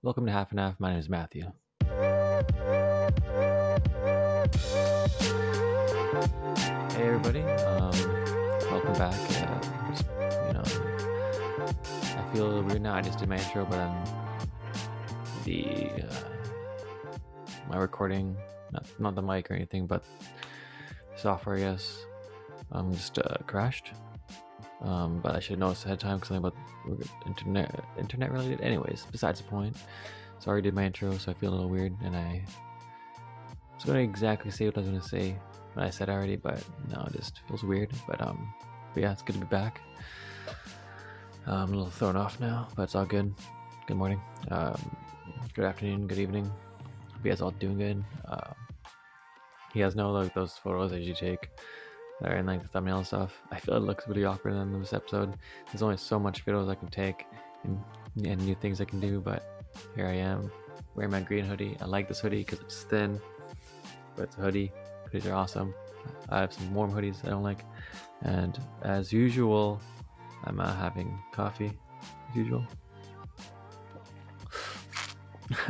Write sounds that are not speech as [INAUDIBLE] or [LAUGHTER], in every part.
Welcome to Half in Half. My name is Matthew. Hey everybody, um, welcome back. Uh, you know, I feel a little weird now. I just did my intro, but then the uh, my recording, not not the mic or anything, but software, I guess, um, just uh, crashed. Um, but I should have noticed ahead of time because I'm about internet internet related. Anyways, besides the point. Sorry, I did my intro, so I feel a little weird, and I was going to exactly say what I was going to say when I said already, but no, it just feels weird. But um, but yeah, it's good to be back. Uh, I'm a little thrown off now, but it's all good. Good morning, um, good afternoon, good evening. Hope you guys all doing good. Uh, you guys know like those photos that you take that are in like the thumbnail stuff. I feel it looks really awkward in this episode. There's only so much videos I can take and, and new things I can do, but here I am wearing my green hoodie. I like this hoodie because it's thin, but it's a hoodie. Hoodies are awesome. I have some warm hoodies I don't like, and as usual, I'm uh, having coffee as usual. [LAUGHS]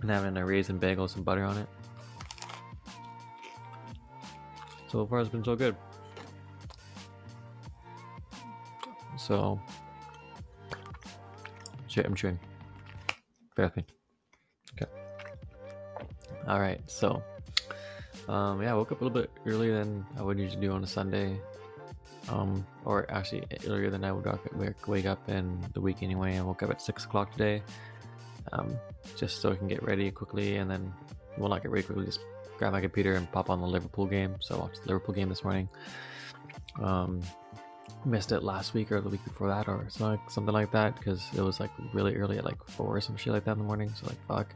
and having a raisin bagel with some butter on it. So far, it's been so good. So, shit, I'm chewing. Bear with me. Okay. All right. So, um, yeah, I woke up a little bit earlier than I would usually do on a Sunday. Um, or actually earlier than I would wake up in the week anyway. I woke up at six o'clock today, um, just so I can get ready quickly, and then well, not get ready quickly, just grab my computer and pop on the Liverpool game. So I watched the Liverpool game this morning. Um, missed it last week or the week before that or something like that because it was like really early at like four or some shit like that in the morning. So like fuck,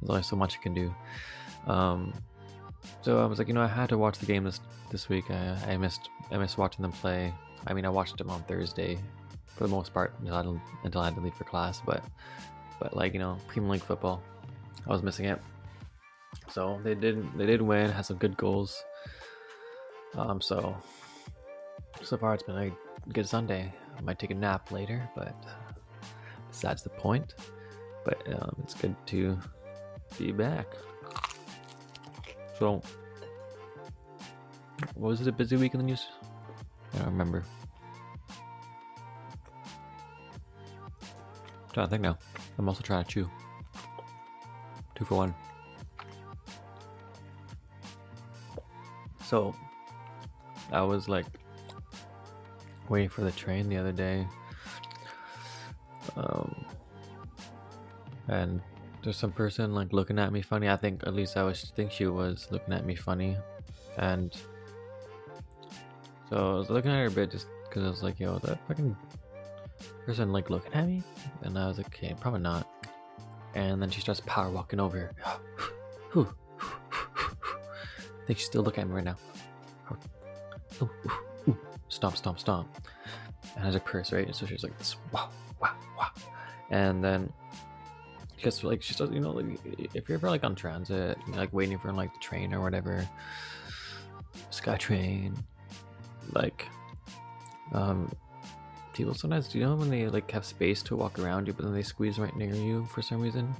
there's only so much you can do. Um, so I was like, you know, I had to watch the game this this week. I, I missed I missed watching them play. I mean, I watched them on Thursday for the most part until I, until I had to leave for class. But but like you know, Premier League football, I was missing it. So they did they did win, had some good goals. Um, so so far it's been a good Sunday. I might take a nap later, but besides the point. But um, it's good to be back. So, was it a busy week in the news? I don't remember. I'm trying to think now. I'm also trying to chew. Two for one. So, I was like waiting for the train the other day. Um, and there's some person like looking at me funny. I think at least I was think she was looking at me funny, and so I was looking at her a bit just because I was like, yo, that fucking person like looking at me, and I was like, okay, probably not. And then she starts power walking over. [GASPS] think she's still looking at me right now. Ooh, ooh, ooh. Stomp, stomp, stomp. And has a purse, right? And so she's like, wow, wow, wow. And then because like she does, you know, like if you're ever like on transit, like waiting for like the train or whatever, SkyTrain, like, um, people sometimes, do you know when they like have space to walk around you, but then they squeeze right near you for some reason?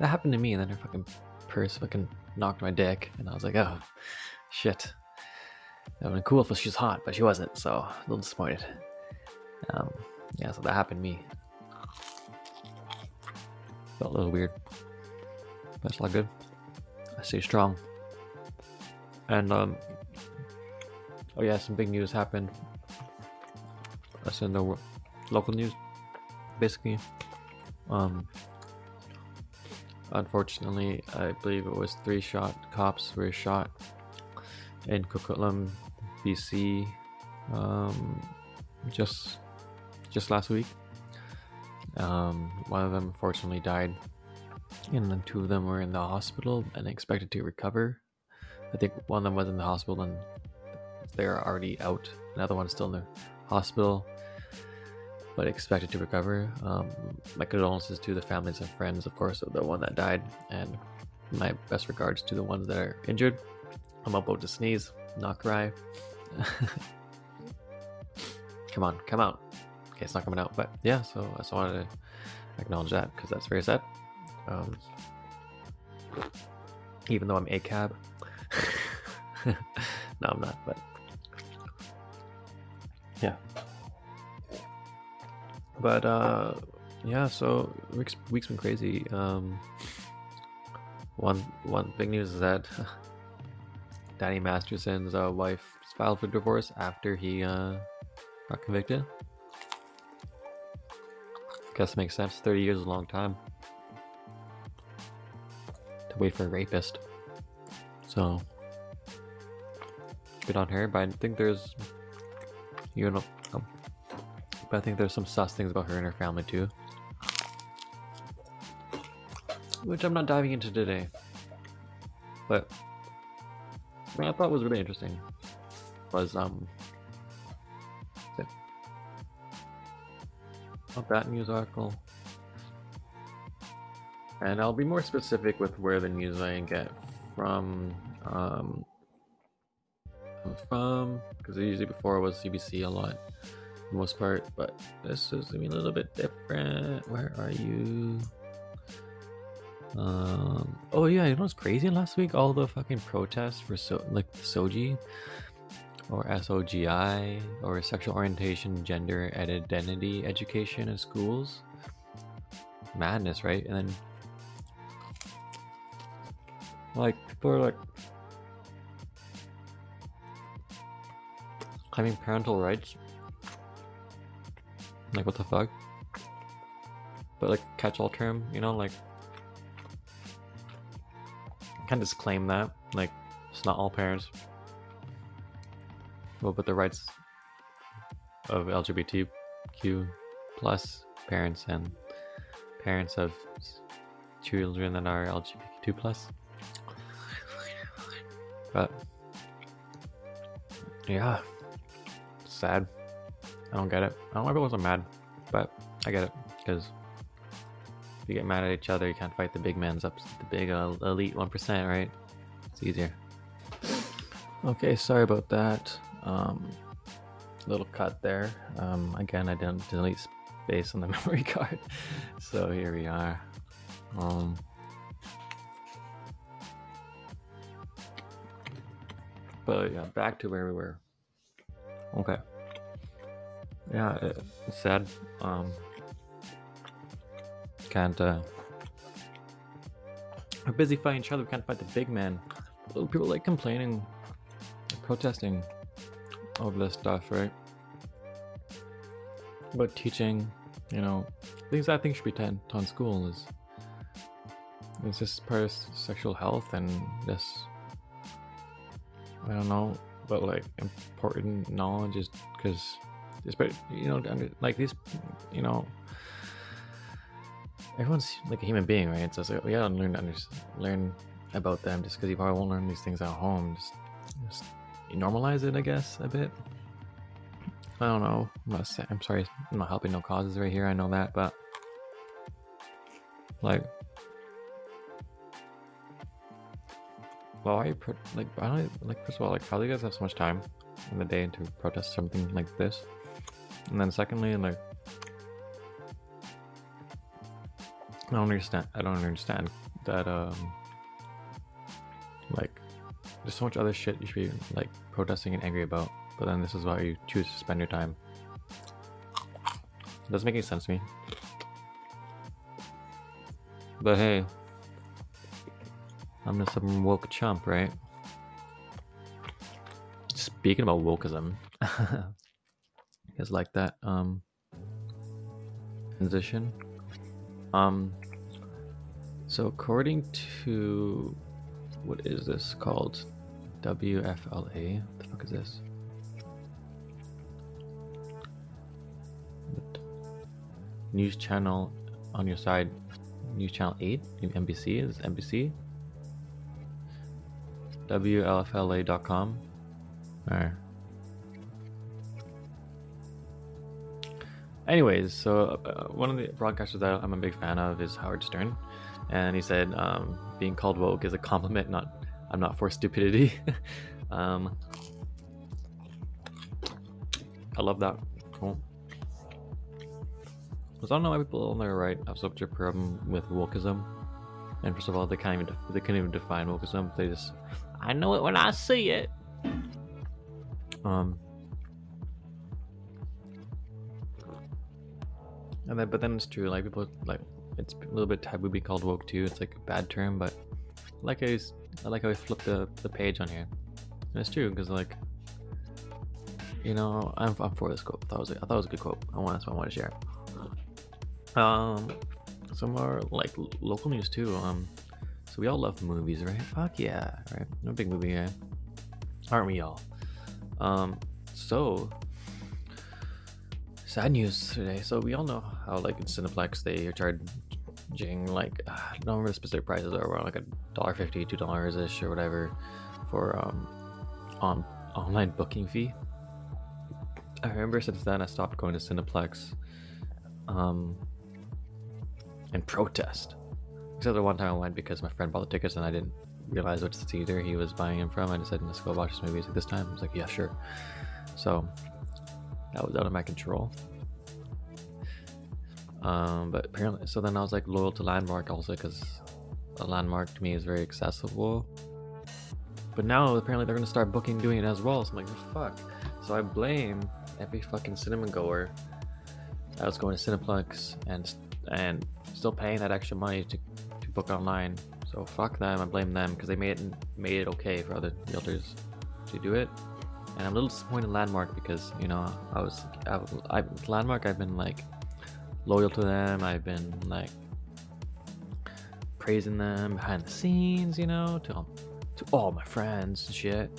That happened to me, and then her fucking purse fucking knocked my dick, and I was like, oh, shit. That would have been cool if she was hot, but she wasn't, so a little disappointed. Um, yeah, so that happened to me. Felt a little weird. It's all good. I stay strong. And, um, oh yeah, some big news happened. That's in the local news, basically. Um, Unfortunately, I believe it was three shot cops were shot in Coquitlam, BC, um, just just last week. Um, one of them unfortunately died, and then two of them were in the hospital and expected to recover. I think one of them was in the hospital and they're already out. Another one's still in the hospital but expected to recover. Um, my condolences to the families and friends, of course, of the one that died, and my best regards to the ones that are injured. I'm about to sneeze, not cry. [LAUGHS] come on, come out. okay, it's not coming out. But yeah, so I just wanted to acknowledge that because that's very sad. Um, even though I'm a cab. [LAUGHS] no, I'm not, but yeah. But uh, yeah. So week's week's been crazy. Um, one one big news is that [LAUGHS] Danny Masterson's uh, wife filed for divorce after he uh, got convicted. Guess makes sense. Thirty years is a long time to wait for a rapist. So good on her, but I think there's you know, but I think there's some sus things about her and her family too, which I'm not diving into today. But what I thought was really interesting was um not that news article. And I'll be more specific with where the news I get from um from because usually before it was CBC a lot most part, but this is gonna be a little bit different. Where are you? Um. Oh yeah, you know what's crazy? Last week, all the fucking protests for so like Soji or SOGI or sexual orientation, gender and identity education in schools. Madness, right? And then like people are like claiming parental rights. Like what the fuck? But like catch-all term, you know, like kind of just claim that like it's not all parents. Well, but the rights of LGBTQ plus parents and parents of children that are LGBTQ plus. But yeah, sad. I don't get it. I don't know if it wasn't mad, but I get it because if you get mad at each other, you can't fight the big man's up, the big uh, elite one percent, right? It's easier. Okay, sorry about that. Um, little cut there. Um, again, I didn't delete space on the [LAUGHS] memory card, so here we are. Um, but yeah, back to where we were. Okay. Yeah, it's sad. Um, can't. Uh, we're busy fighting each other. We can't fight the big man. People like complaining, protesting over this stuff, right? But teaching, you know, things I think should be taught in school is it's just part of sexual health and this I don't know, but like important knowledge is because, but you know, like these, you know, everyone's like a human being, right? So, so we gotta learn to understand, learn about them. Just because you probably won't learn these things at home, just, just normalize it, I guess, a bit. I don't know. I'm, not, I'm sorry, I'm not helping no causes right here. I know that, but like Well, why like? I don't like. First of all, like, how do you guys have so much time in the day to protest something like this? And then, secondly, like, I don't understand. I don't understand that. Um, like, there's so much other shit you should be like protesting and angry about, but then this is why you choose to spend your time. It doesn't make any sense to me. But hey, I'm just some woke chump, right? Speaking about wokeism, [LAUGHS] guys like that um transition? Um, so according to what is this called? WFLA. What the fuck is this? News channel on your side. News channel eight. NBC is NBC. WLFLA.com. Alright. Anyways, so uh, one of the broadcasters that I'm a big fan of is Howard Stern, and he said um, being called woke is a compliment. Not, I'm not for stupidity. [LAUGHS] um, I love that. Cool. Because I don't know why people on their right have such a problem with wokeism. And first of all, they can't even they can't even define wokeism. They just, I know it when I see it. Um. And then, but then it's true. Like people, like it's a little bit taboo to be called woke too. It's like a bad term, but like I, I like how I flipped the the page on here. And it's true because like, you know, I'm, I'm for this quote. I thought it was I thought it was a good quote. I want that's why I want to share. Um, some more like local news too. Um, so we all love movies, right? Fuck yeah, right? No big movie guy, aren't we all? Um, so sad news today. So we all know how like in Cineplex they are charging like I don't remember the specific prices are around like a dollar fifty, two dollars ish or whatever for um on online booking fee. I remember since then I stopped going to Cineplex. Um, and protest. Except the one time I went because my friend bought the tickets and I didn't realize which theater he was buying them from. I said, let's go watch this movie. Like, this time, I was like, yeah, sure. So that was out of my control. Um, but apparently, so then I was like loyal to Landmark also because a Landmark to me is very accessible. But now apparently they're gonna start booking doing it as well. So I'm like, fuck. So I blame every fucking cinema goer that was going to Cineplex and and still paying that extra money to, to book online. So fuck them. I blame them because they made it made it okay for other realtors to do it. And I'm a little disappointed in Landmark because you know I was I, I Landmark. I've been like loyal to them. I've been like praising them behind the scenes. You know to to all my friends and shit.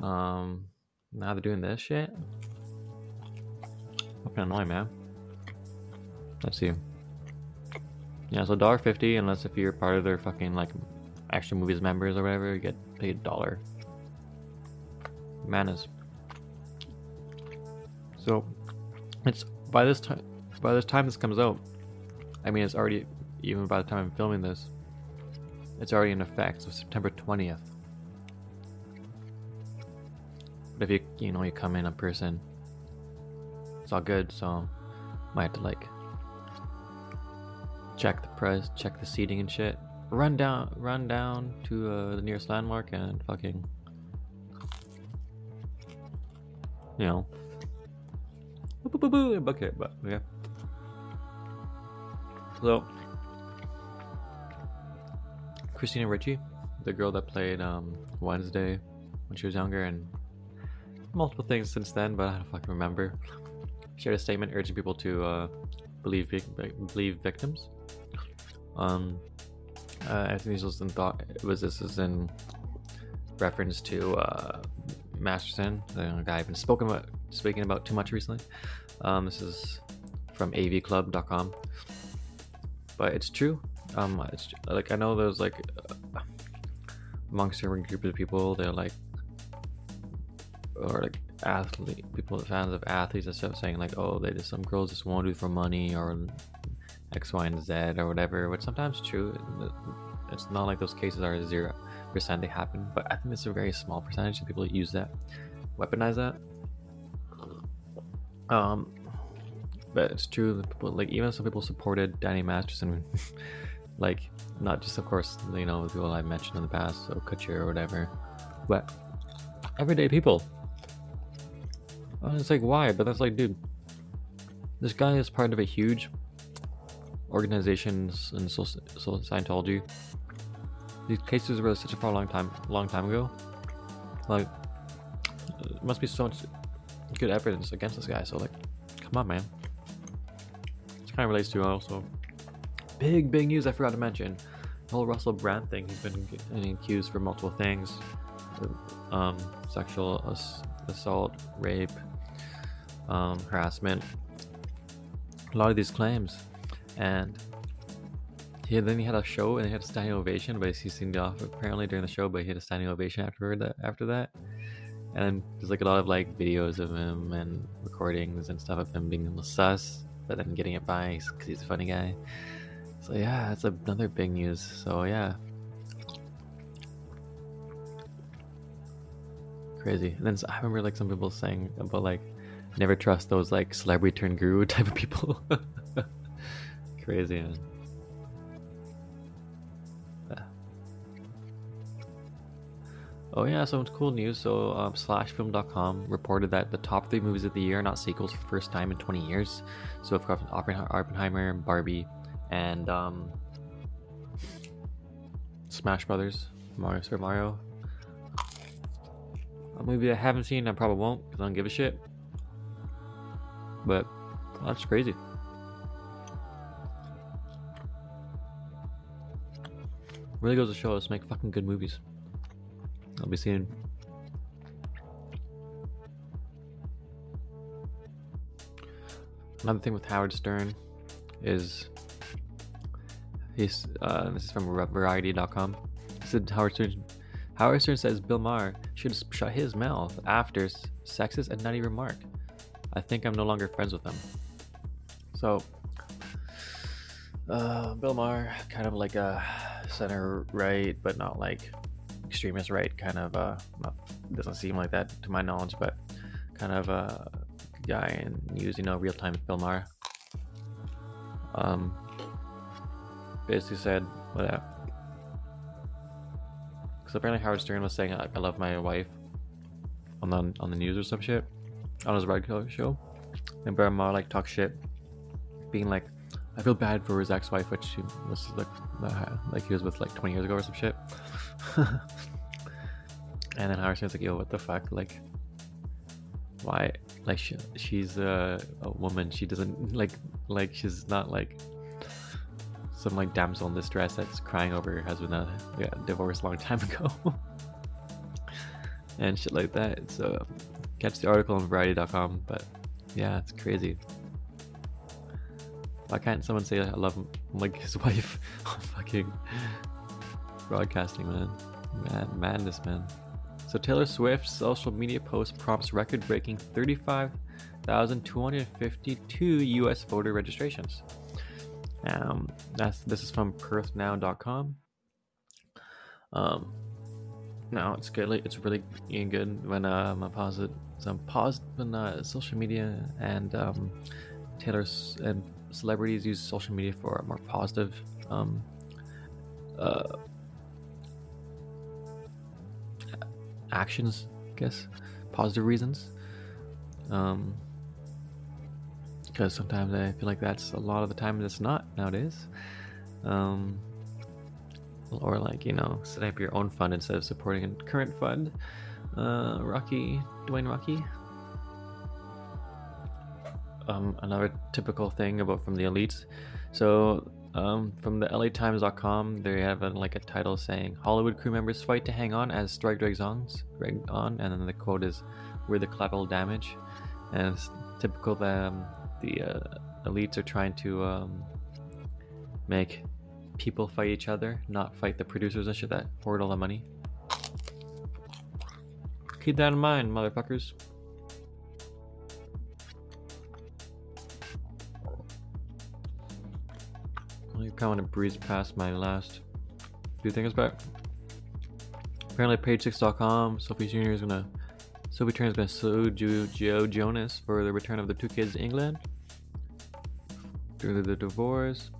Um, now they're doing this shit. Fucking annoying, man. Let's see. Yeah, so dollar fifty, unless if you're part of their fucking like extra movies members or whatever, you get paid a dollar. Manas. So it's by this time by this time this comes out, I mean it's already even by the time I'm filming this, it's already in effect, so September twentieth. But if you you know you come in a person, it's all good, so might have to like check the price, check the seating and shit. Run down, run down to uh, the nearest landmark and fucking, you know, boo boo boo book it. But yeah. So, Christina Ricci, the girl that played um, Wednesday when she was younger, and multiple things since then, but I don't fucking remember. Shared a statement urging people to uh, believe believe victims um, uh, was in thought. Was this is in reference to uh, Masterson, the guy I've been spoken about, speaking about too much recently. Um, this is from avclub.com, but it's true. Um, it's like I know there's like uh, among certain group of people, they're like, or like athlete people, fans of athletes and stuff, saying like, oh, they just some girls just won't do it for money, or X, Y, and Z or whatever, which sometimes true. It's not like those cases are zero percent they happen, but I think it's a very small percentage of people that use that, weaponize that. Um, but it's true that people like even some people supported Danny Masterson, [LAUGHS] like not just of course you know the people I mentioned in the past, so Kutcher or whatever, but everyday people. And it's like why? But that's like, dude, this guy is part of a huge organizations and so, Scientology. These cases were such a far long time, long time ago. Like, must be so much good evidence against this guy. So like, come on, man. Kind of relates to also big, big news. I forgot to mention the whole Russell Brand thing. He's been getting accused for multiple things: um, sexual assault, rape, um, harassment. A lot of these claims and he then he had a show and he had a standing ovation, but he seemed off apparently during the show, but he had a standing ovation after that. After that, and there's like a lot of like videos of him and recordings and stuff of him being a sus, but then getting it by because he's a funny guy. So yeah, that's another big news. So yeah, crazy. And then I remember like some people saying about like never trust those like celebrity turned guru [LAUGHS] type of people. [LAUGHS] crazy, man. Oh yeah, so some cool news. So um, SlashFilm.com reported that the top three movies of the year are not sequels for the first time in 20 years. So we've got Oppenheimer, Barbie, and um, Smash Brothers, Mario Super Mario. A movie I haven't seen, I probably won't because I don't give a shit. But that's crazy. Really goes to show us make fucking good movies. Be seeing. Another thing with Howard Stern is he's uh, this is from Variety.com. said Howard Stern. Howard Stern says Bill Maher should shut his mouth after sexist and nutty remark. I think I'm no longer friends with him. So, uh, Bill Maher, kind of like a center right, but not like extremist right kind of uh doesn't seem like that to my knowledge but kind of a guy and use you know real-time Bill Maher um basically said whatever because apparently Howard Stern was saying I, love my wife on the on the news or some shit on his regular show. And Bill Maher like talk shit being like I feel bad for his ex-wife, which she was like, uh, like he was with like 20 years ago or some shit. [LAUGHS] and then Stern's like, "Yo, what the fuck? Like, why? Like, she, she's a, a woman. She doesn't like, like she's not like some like damsel in distress that's crying over her husband that got divorced a long time ago, [LAUGHS] and shit like that." So, catch the article on Variety.com. But yeah, it's crazy. Why can't someone say I love like his [LAUGHS] wife on fucking broadcasting, man? Mad madness, man. So Taylor Swift's social media post prompts record-breaking 35,252 U.S. voter registrations. Um, that's this is from PerthNow.com. Um, no, it's good. It's really good when um, I pause it. Some pause when uh, social media and um, Taylor's and celebrities use social media for more positive um, uh, actions, I guess, positive reasons. Um, because sometimes I feel like that's a lot of the time it's not nowadays. Um, or like you know, setting up your own fund instead of supporting a current fund. Uh, Rocky, Dwayne Rocky, um, another typical thing about from the elites. So um, from the LATimes.com, they have a, like a title saying Hollywood crew members fight to hang on as strike drags on, drag on, and then the quote is "We're the collateral damage," and it's typical that um, the uh, elites are trying to um, make people fight each other, not fight the producers and shit that hoard all the money. Keep that in mind, motherfuckers. I kind of want to breeze past my last few things back. Apparently, page6.com, Sophie Jr. is gonna. Sophie Turner is gonna sue Joe Jonas for the return of the two kids to England through the divorce.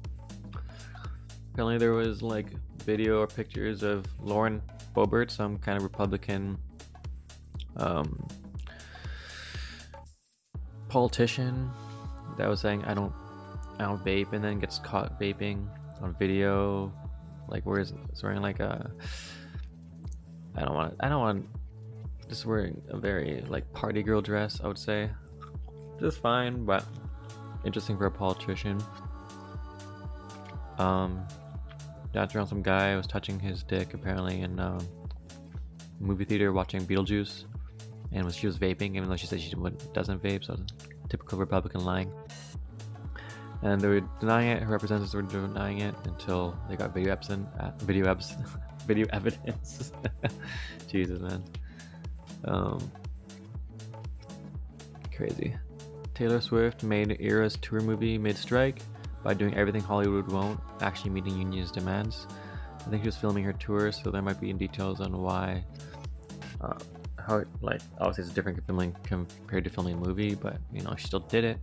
Apparently, there was like video or pictures of Lauren Boebert, some kind of Republican um, politician that was saying, "I don't I don't vape and then gets caught vaping on video. Like where's it's wearing like a I don't want I don't want just wearing a very like party girl dress, I would say. Just fine, but interesting for a politician. Um danced around some guy was touching his dick apparently in um, movie theater watching Beetlejuice and she was vaping even though she said she doesn't vape so typical republican lying and they were denying it. Her representatives were denying it until they got video evidence. Uh, video evidence. [LAUGHS] video evidence. [LAUGHS] Jesus, man. Um, crazy. Taylor Swift made Eras tour movie mid-strike by doing everything Hollywood won't, actually meeting unions' demands. I think she was filming her tour, so there might be details on why. Uh, how like obviously it's a different filming compared to filming a movie, but you know she still did it.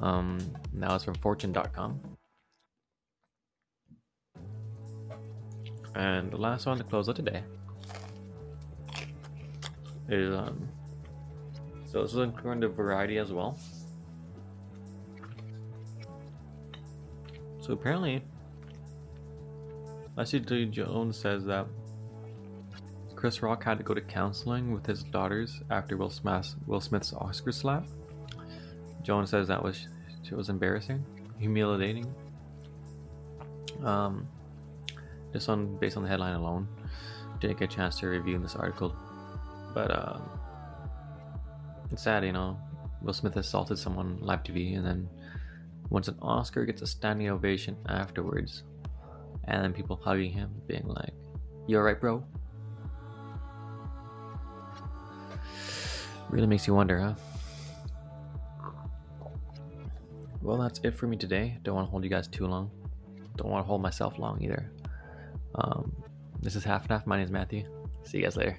Um, that was from fortune.com. And the last one to close out today is um, so this is including the variety as well. So apparently, Leslie D. Jones says that Chris Rock had to go to counseling with his daughters after Will Will Smith's Oscar slap. Jones says that was it was embarrassing, humiliating. Um, just on based on the headline alone, didn't get a chance to review in this article, but um, it's sad, you know. Will Smith assaulted someone live TV, and then once an Oscar gets a standing ovation afterwards, and then people hugging him, being like, "You alright, bro?" Really makes you wonder, huh? Well, that's it for me today. Don't want to hold you guys too long. Don't want to hold myself long either. Um, this is half in half. My name is Matthew. See you guys later.